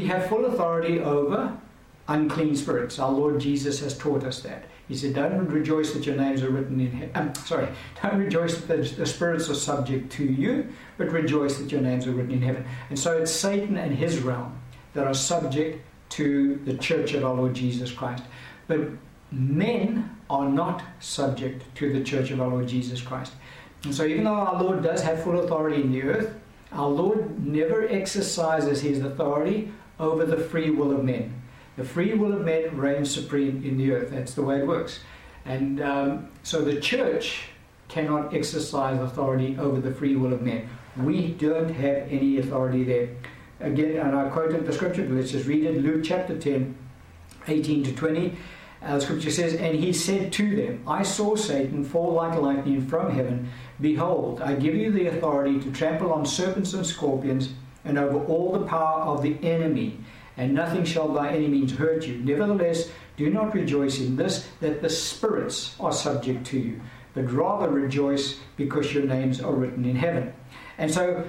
we have full authority over unclean spirits. Our Lord Jesus has taught us that. He said, "Don't rejoice that your names are written in heaven." Um, sorry, don't rejoice that the spirits are subject to you, but rejoice that your names are written in heaven. And so it's Satan and his realm that are subject to the church of our Lord Jesus Christ. But men are not subject to the church of our Lord Jesus Christ. And so, even though our Lord does have full authority in the earth, our Lord never exercises his authority over the free will of men. The free will of men reigns supreme in the earth. That's the way it works. And um, so the church cannot exercise authority over the free will of men. We don't have any authority there. Again, and I quoted the scripture, but let's just read it Luke chapter 10, 18 to 20. Uh, the scripture says, And he said to them, I saw Satan fall like lightning from heaven. Behold, I give you the authority to trample on serpents and scorpions and over all the power of the enemy, and nothing shall by any means hurt you. Nevertheless, do not rejoice in this, that the spirits are subject to you, but rather rejoice because your names are written in heaven. And so,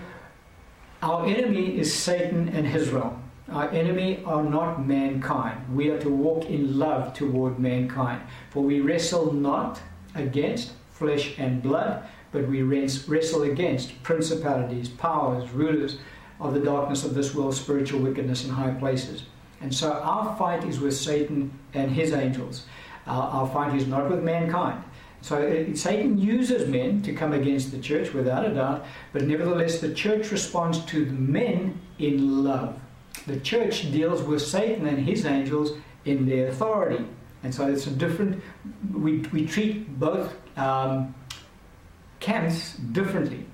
our enemy is Satan and his realm. Our enemy are not mankind. We are to walk in love toward mankind. For we wrestle not against flesh and blood, but we wrestle against principalities, powers, rulers of the darkness of this world, spiritual wickedness in high places. And so our fight is with Satan and his angels. Uh, our fight is not with mankind. So it, Satan uses men to come against the church, without a doubt, but nevertheless, the church responds to the men in love. The church deals with Satan and his angels in their authority. And so it's a different, we, we treat both um, camps differently.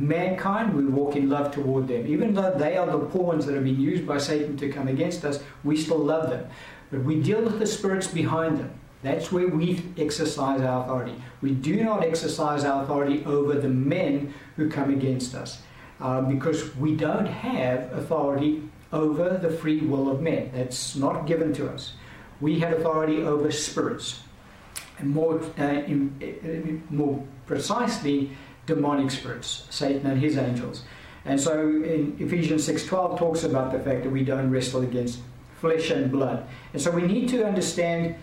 Mankind, we walk in love toward them. Even though they are the pawns that have been used by Satan to come against us, we still love them. But we deal with the spirits behind them. That's where we exercise our authority. We do not exercise our authority over the men who come against us uh, because we don't have authority over the free will of men. That's not given to us. We have authority over spirits, and more, uh, in, uh, more precisely, demonic spirits, Satan and his angels. And so in Ephesians 6:12 talks about the fact that we don't wrestle against flesh and blood. And so we need to understand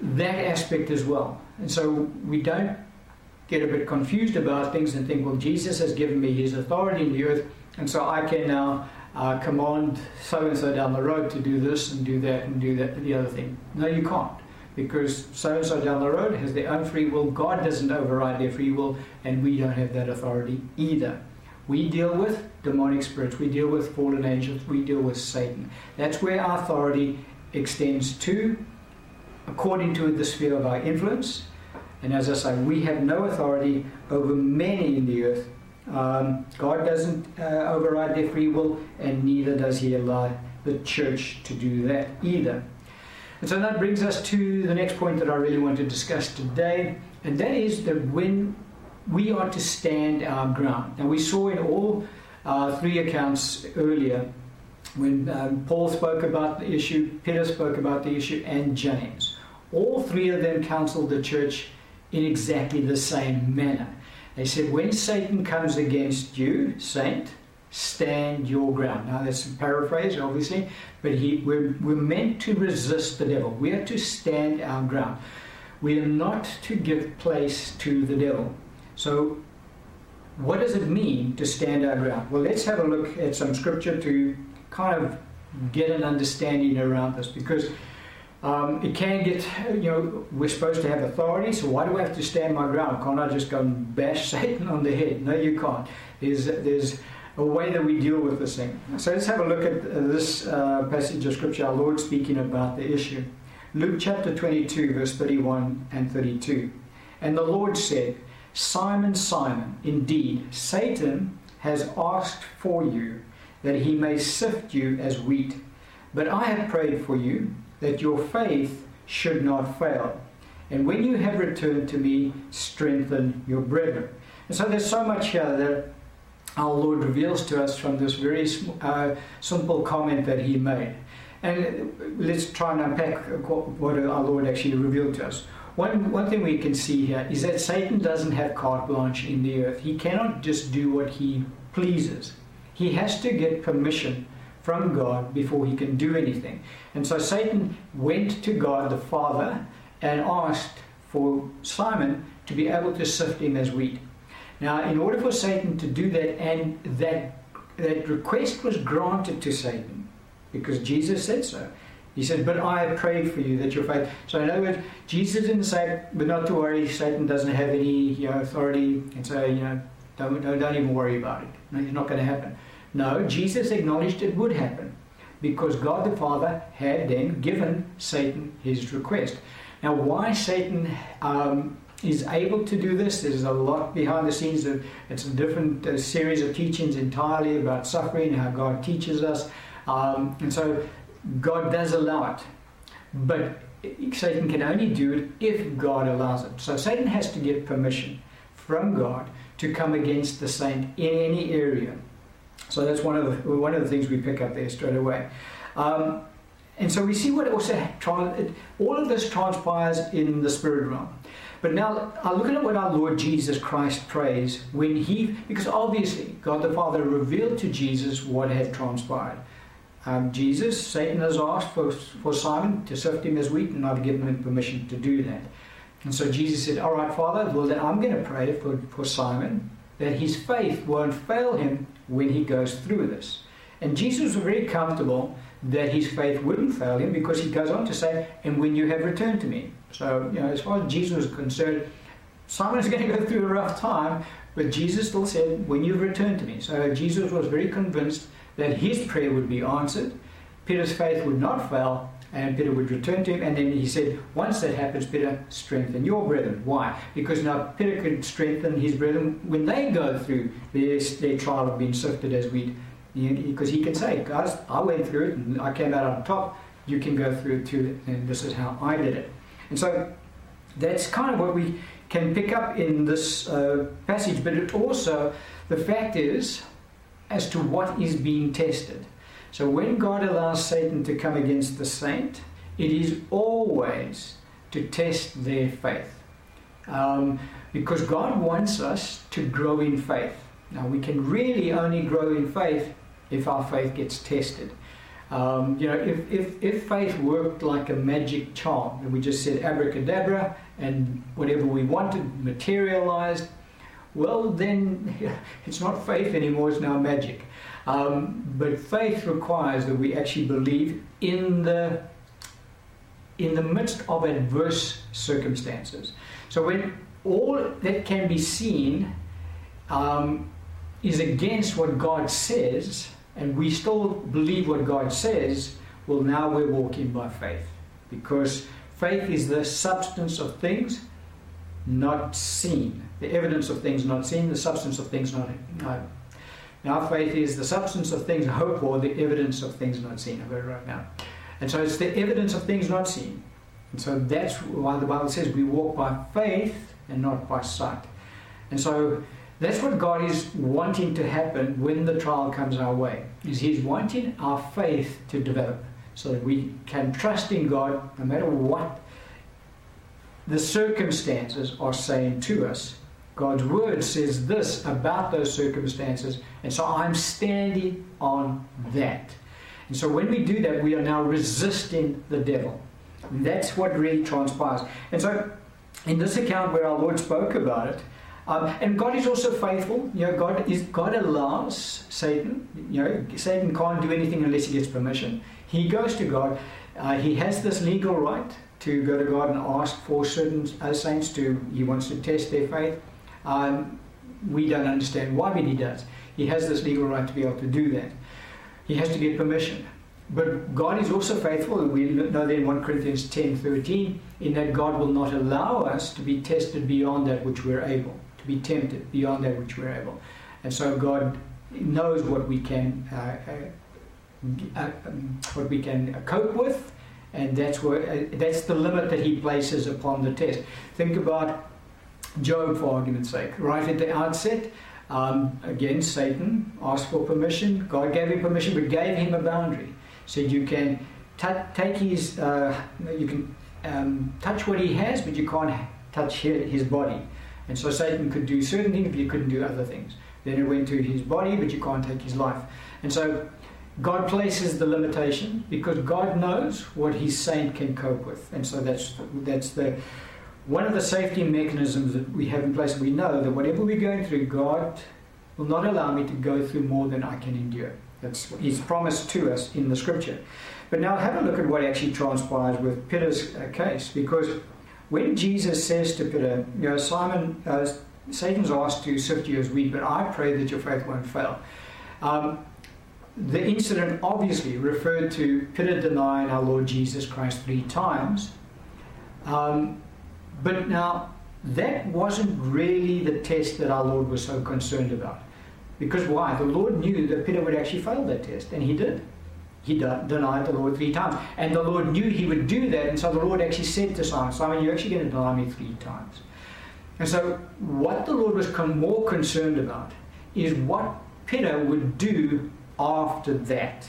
that aspect as well. And so we don't get a bit confused about things and think, well, Jesus has given me his authority in the earth, and so I can now uh, command so and so down the road to do this and do that and do that the other thing. No, you can't. Because so and so down the road has their own free will. God doesn't override their free will, and we don't have that authority either. We deal with demonic spirits, we deal with fallen angels, we deal with Satan. That's where our authority extends to, according to the sphere of our influence. And as I say, we have no authority over many in the earth um, God doesn't uh, override their free will, and neither does He allow the church to do that either. And so that brings us to the next point that I really want to discuss today, and that is that when we are to stand our ground. Now, we saw in all uh, three accounts earlier when um, Paul spoke about the issue, Peter spoke about the issue, and James. All three of them counseled the church in exactly the same manner. They said, When Satan comes against you, saint, stand your ground. Now, that's a paraphrase, obviously, but he, we're, we're meant to resist the devil. We are to stand our ground. We are not to give place to the devil. So, what does it mean to stand our ground? Well, let's have a look at some scripture to kind of get an understanding around this because um, it can get, you know, we're supposed to have authority, so why do I have to stand my ground? Can't I just go and bash Satan on the head? No, you can't. There's, there's a way that we deal with this thing. So let's have a look at this uh, passage of Scripture, our Lord speaking about the issue. Luke chapter 22, verse 31 and 32. And the Lord said, Simon, Simon, indeed, Satan has asked for you that he may sift you as wheat. But I have prayed for you that your faith should not fail. And when you have returned to me, strengthen your brethren. And so there's so much here that our Lord reveals to us from this very uh, simple comment that he made. And let's try and unpack what our Lord actually revealed to us. One, one thing we can see here is that Satan doesn't have carte blanche in the earth. He cannot just do what he pleases. He has to get permission from God before he can do anything. And so Satan went to God the Father and asked for Simon to be able to sift him as wheat. Now, in order for Satan to do that, and that that request was granted to Satan because Jesus said so. He said, But I have prayed for you that your faith. So, in other words, Jesus didn't say, But not to worry, Satan doesn't have any you know, authority, and so, you know, don't, don't, don't even worry about it. No, it's not going to happen. No, Jesus acknowledged it would happen because God the Father had then given Satan his request. Now, why Satan um, is able to do this, there's a lot behind the scenes. It's a different uh, series of teachings entirely about suffering, how God teaches us. Um, and so God does allow it. But Satan can only do it if God allows it. So Satan has to get permission from God to come against the saint in any area. So that's one of the, one of the things we pick up there straight away. Um, and so we see what also all of this transpires in the spirit realm. But now I look at what our Lord Jesus Christ prays when he, because obviously God the Father revealed to Jesus what had transpired. Um, Jesus, Satan has asked for, for Simon to sift him as wheat, and I've given him permission to do that. And so Jesus said, All right, Father, well, then I'm going to pray for, for Simon that his faith won't fail him when he goes through this. And Jesus was very comfortable that his faith wouldn't fail him because he goes on to say, And when you have returned to me. So, you know, as far as Jesus was concerned, Simon is going to go through a rough time, but Jesus still said, When you've returned to me. So Jesus was very convinced that his prayer would be answered, Peter's faith would not fail, and Peter would return to him. And then he said, Once that happens, Peter, strengthen your brethren. Why? Because now Peter could strengthen his brethren when they go through their, their trial of being sifted as wheat. Because he can say, Guys, I went through it and I came out on top. You can go through it too, and this is how I did it. And so that's kind of what we can pick up in this uh, passage, but it also, the fact is, as to what is being tested. So when God allows Satan to come against the saint, it is always to test their faith. Um, because God wants us to grow in faith. Now, we can really only grow in faith if our faith gets tested. Um, you know, if, if, if faith worked like a magic charm and we just said abracadabra and whatever we wanted materialized, well, then it's not faith anymore, it's now magic. Um, but faith requires that we actually believe in the in the midst of adverse circumstances. So when all that can be seen um, is against what God says, and we still believe what God says, well, now we're walking by faith. Because faith is the substance of things not seen, the evidence of things not seen, the substance of things not. Uh, now, faith is the substance of things hoped for, the evidence of things not seen. I've got it right now. And so it's the evidence of things not seen. And so that's why the Bible says we walk by faith and not by sight. And so that's what God is wanting to happen when the trial comes our way. Is He's wanting our faith to develop so that we can trust in God no matter what the circumstances are saying to us. God's word says this about those circumstances, and so I'm standing on that. And so when we do that, we are now resisting the devil. And that's what really transpires. And so in this account where our Lord spoke about it, um, and God is also faithful. You know, God is God allows Satan. You know, Satan can't do anything unless he gets permission. He goes to God. Uh, he has this legal right to go to God and ask for certain uh, saints to. He wants to test their faith. Um, we don't understand why, but he does. He has this legal right to be able to do that. He has to get permission. But God is also faithful, we know that in 1 Corinthians 10 13, in that God will not allow us to be tested beyond that which we're able to be tempted beyond that which we're able. And so God knows what we can uh, uh, uh, um, what we can cope with, and that's where uh, that's the limit that He places upon the test. Think about Job, for argument's sake. Right at the outset, um, again, Satan asked for permission. God gave him permission, but gave him a boundary. Said you can t- take his, uh, you can um, touch what he has, but you can't touch his body. And so Satan could do certain things, but he couldn't do other things. Then it went to his body, but you can't take his life. And so God places the limitation because God knows what His saint can cope with, and so that's that's the one of the safety mechanisms that we have in place. We know that whatever we're going through, God will not allow me to go through more than I can endure. That's His promise to us in the Scripture. But now have a look at what actually transpires with Peter's uh, case, because when Jesus says to Peter, you know, Simon, uh, Satan's asked to sift you as wheat, but I pray that your faith won't fail. Um, the incident obviously referred to Peter denying our Lord Jesus Christ three times. Um, but now, that wasn't really the test that our Lord was so concerned about. Because why? The Lord knew that Peter would actually fail that test, and he did. He denied the Lord three times. And the Lord knew he would do that, and so the Lord actually said to Simon, Simon, you're actually going to deny me three times. And so, what the Lord was more concerned about is what Peter would do after that.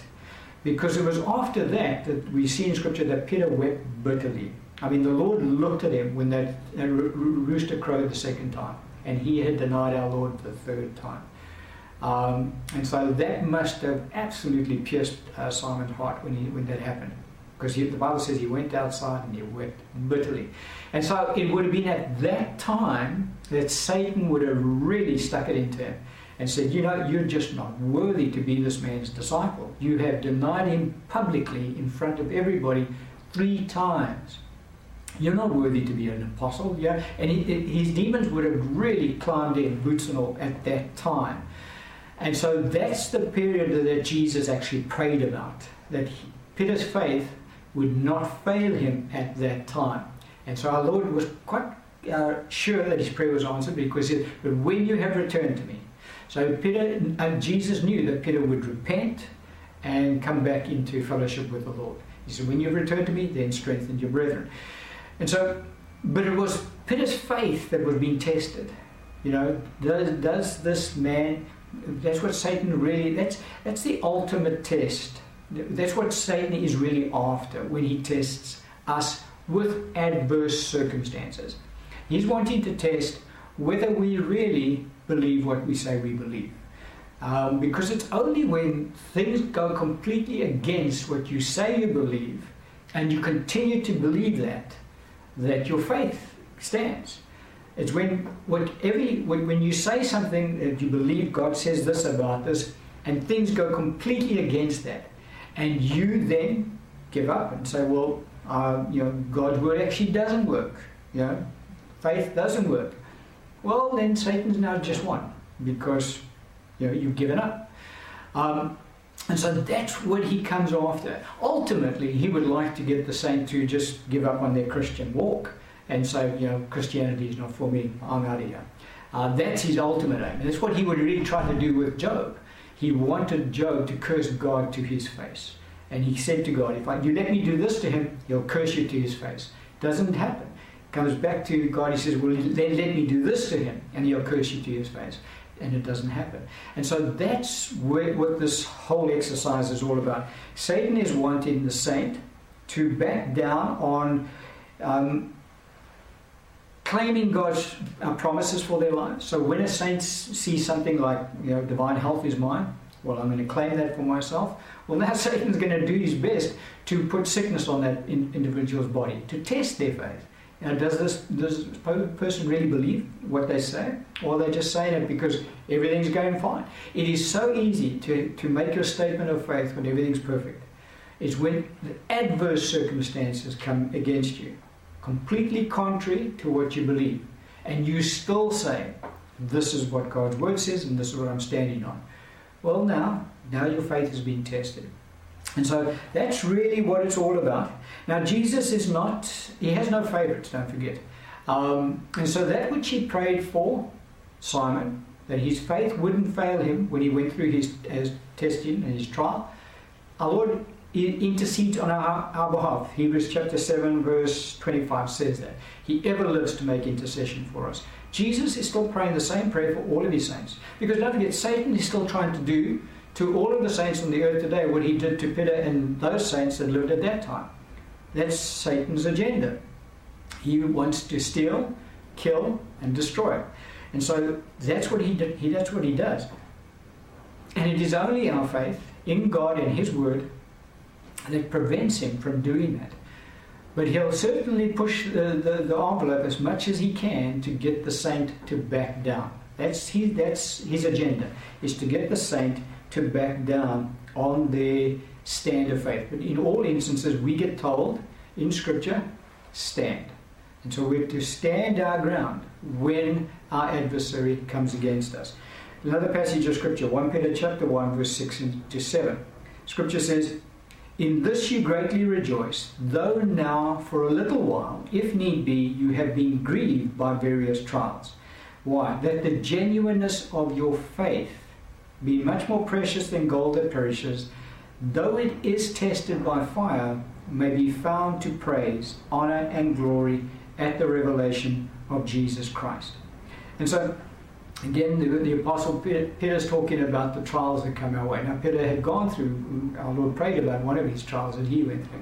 Because it was after that that we see in Scripture that Peter wept bitterly. I mean, the Lord looked at him when that rooster crowed the second time, and he had denied our Lord the third time. Um, and so that must have absolutely pierced uh, Simon's heart when, he, when that happened. Because the Bible says he went outside and he wept bitterly. And so it would have been at that time that Satan would have really stuck it into him and said, You know, you're just not worthy to be this man's disciple. You have denied him publicly in front of everybody three times. You're not worthy to be an apostle. Yeah? And he, his demons would have really climbed in, boots and all, at that time. And so that's the period that Jesus actually prayed about, that Peter's faith would not fail him at that time. And so our Lord was quite uh, sure that his prayer was answered because he said, when you have returned to me, so Peter and Jesus knew that Peter would repent and come back into fellowship with the Lord. He said, When you return to me, then strengthen your brethren. And so, but it was Peter's faith that was being tested. You know, does, does this man, that's what Satan really, that's, that's the ultimate test. That's what Satan is really after when he tests us with adverse circumstances. He's wanting to test whether we really believe what we say we believe. Um, because it's only when things go completely against what you say you believe and you continue to believe that that your faith stands. It's when when you say something that you believe God says this about this and things go completely against that and you then give up and say well uh, you know God's word actually doesn't work you know faith doesn't work well, then Satan's now just won because you know, you've given up. Um, and so that's what he comes after. Ultimately, he would like to get the saint to just give up on their Christian walk and so, you know, Christianity is not for me, I'm out of here. Uh, that's his ultimate aim. That's what he would really try to do with Job. He wanted Job to curse God to his face. And he said to God, if I, you let me do this to him, he'll curse you to his face. Doesn't happen comes back to God. He says, Well, then let me do this to him, and he'll curse you to his face. And it doesn't happen. And so that's where, what this whole exercise is all about. Satan is wanting the saint to back down on um, claiming God's uh, promises for their lives. So when a saint sees something like, you know, divine health is mine, well, I'm going to claim that for myself. Well, now Satan's going to do his best to put sickness on that in, individual's body, to test their faith. Now, does this does this person really believe what they say, or are they just saying it because everything's going fine? It is so easy to, to make your statement of faith when everything's perfect. It's when the adverse circumstances come against you, completely contrary to what you believe, and you still say, "This is what God's word says, and this is what I'm standing on." Well, now, now your faith has been tested. And so that's really what it's all about. Now, Jesus is not, he has no favorites, don't forget. Um, and so that which he prayed for, Simon, that his faith wouldn't fail him when he went through his, his testing and his trial, our Lord intercedes on our, our behalf. Hebrews chapter 7, verse 25 says that. He ever lives to make intercession for us. Jesus is still praying the same prayer for all of his saints. Because don't forget, Satan is still trying to do to all of the saints on the earth today what he did to Peter and those saints that lived at that time. That's Satan's agenda. He wants to steal, kill, and destroy. And so that's what he, did, he that's what he does. And it is only our faith in God and His Word that prevents him from doing that. But he'll certainly push the, the, the, envelope as much as he can to get the saint to back down. That's his, that's his agenda, is to get the saint to back down on their stand of faith. But in all instances, we get told in Scripture, stand. And so we have to stand our ground when our adversary comes against us. Another passage of Scripture, 1 Peter chapter 1, verse 6 to 7. Scripture says, in this you greatly rejoice, though now for a little while, if need be, you have been grieved by various trials. Why? That the genuineness of your faith be much more precious than gold that perishes, though it is tested by fire, may be found to praise, honor, and glory at the revelation of Jesus Christ. And so Again, the, the Apostle Peter, Peter's talking about the trials that come our way. Now, Peter had gone through, our Lord prayed about one of his trials that he went through.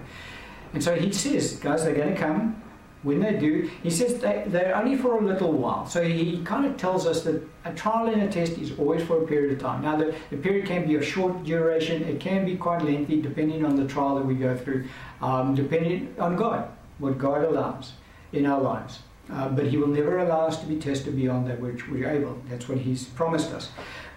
And so he says, guys, they're going to come. When they do, he says they, they're only for a little while. So he kind of tells us that a trial and a test is always for a period of time. Now, the, the period can be of short duration, it can be quite lengthy depending on the trial that we go through, um, depending on God, what God allows in our lives. Uh, but He will never allow us to be tested beyond that which we're able. That's what He's promised us.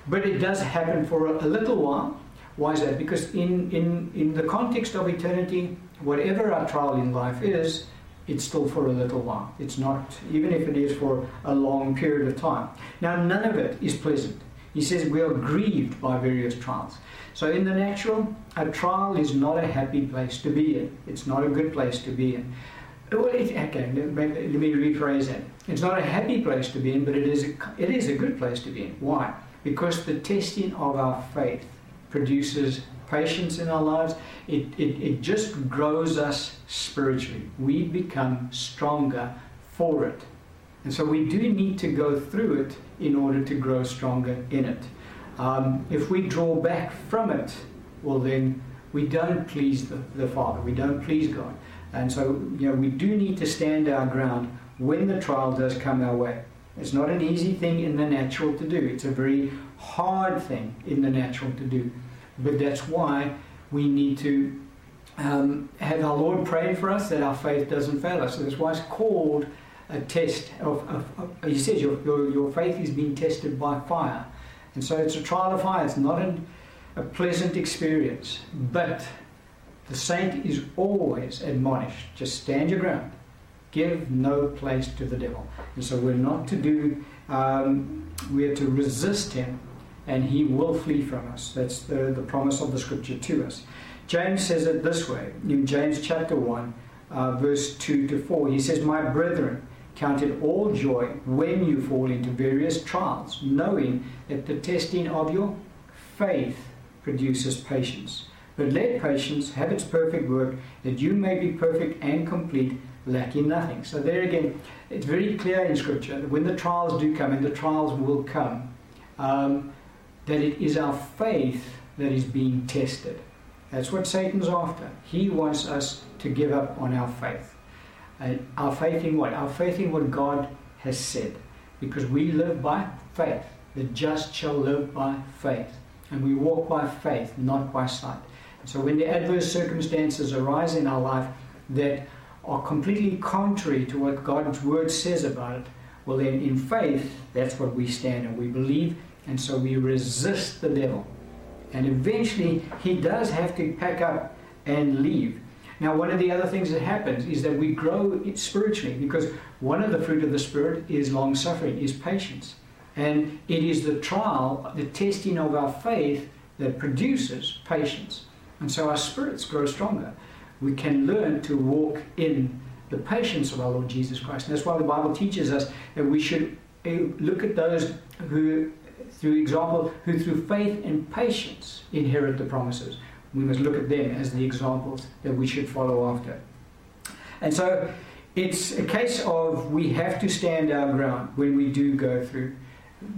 But it does happen for a, a little while. Why is that? Because in, in, in the context of eternity, whatever our trial in life is, it's still for a little while. It's not, even if it is for a long period of time. Now, none of it is pleasant. He says we are grieved by various trials. So, in the natural, a trial is not a happy place to be in. It's not a good place to be in. Well, it, let me rephrase that. It's not a happy place to be in, but it is a, it is a good place to be in. Why? Because the testing of our faith produces patience in our lives. It, it, it just grows us spiritually. We become stronger for it. And so we do need to go through it in order to grow stronger in it. Um, if we draw back from it, well, then we don't please the, the Father, we don't please God. And so, you know, we do need to stand our ground when the trial does come our way. It's not an easy thing in the natural to do. It's a very hard thing in the natural to do. But that's why we need to um, have our Lord pray for us that our faith doesn't fail us. So that's why it's called a test of, of, of he says your, your, your, faith is being tested by fire. And so it's a trial of fire. It's not an, a pleasant experience. But the saint is always admonished just stand your ground, give no place to the devil. And so we're not to do, um, we're to resist him, and he will flee from us. That's the, the promise of the scripture to us. James says it this way in James chapter 1, uh, verse 2 to 4. He says, My brethren, count it all joy when you fall into various trials, knowing that the testing of your faith produces patience. But let patience have its perfect work, that you may be perfect and complete, lacking nothing. So, there again, it's very clear in Scripture that when the trials do come, and the trials will come, um, that it is our faith that is being tested. That's what Satan's after. He wants us to give up on our faith. Uh, our faith in what? Our faith in what God has said. Because we live by faith. The just shall live by faith. And we walk by faith, not by sight. So when the adverse circumstances arise in our life that are completely contrary to what God's word says about it, well then in faith, that's what we stand and we believe, and so we resist the devil. And eventually he does have to pack up and leave. Now, one of the other things that happens is that we grow spiritually because one of the fruit of the Spirit is long suffering, is patience. And it is the trial, the testing of our faith that produces patience. And so our spirits grow stronger. We can learn to walk in the patience of our Lord Jesus Christ. And that's why the Bible teaches us that we should eh, look at those who, through example, who through faith and patience inherit the promises. We must look at them as the examples that we should follow after. And so it's a case of we have to stand our ground when we do go through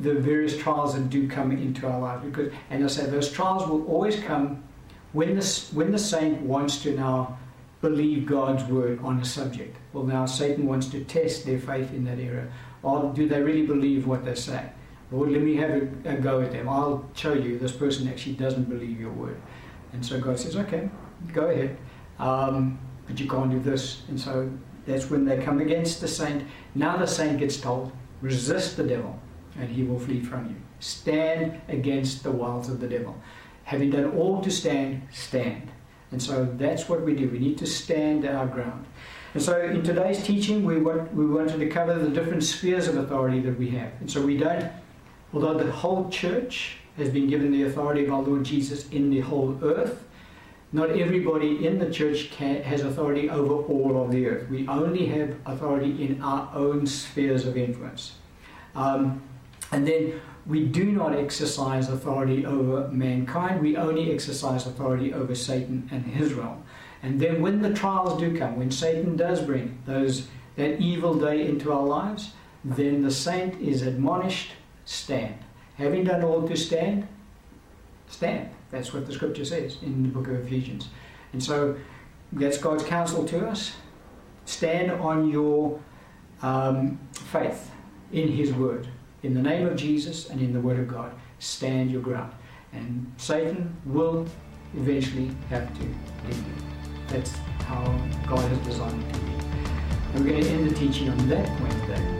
the various trials that do come into our life. Because, and I say, those trials will always come when the, when the saint wants to now believe God's word on a subject, well, now Satan wants to test their faith in that area. Or do they really believe what they say? Lord, let me have a, a go at them. I'll show you this person actually doesn't believe your word. And so God says, okay, go ahead. Um, but you can't do this. And so that's when they come against the saint. Now the saint gets told, resist the devil and he will flee from you. Stand against the wiles of the devil. Having done all to stand, stand. And so that's what we do. We need to stand our ground. And so in today's teaching, we, want, we wanted to cover the different spheres of authority that we have. And so we don't, although the whole church has been given the authority of our Lord Jesus in the whole earth, not everybody in the church can, has authority over all of the earth. We only have authority in our own spheres of influence. Um, and then we do not exercise authority over mankind, we only exercise authority over Satan and his realm. And then when the trials do come, when Satan does bring those that evil day into our lives, then the saint is admonished, stand. Having done all to stand, stand. That's what the scripture says in the book of Ephesians. And so that's God's counsel to us. Stand on your um, faith in His word. In the name of Jesus and in the word of God, stand your ground. And Satan will eventually have to leave you. That's how God has designed it to be. And we're going to end the teaching on that Wednesday.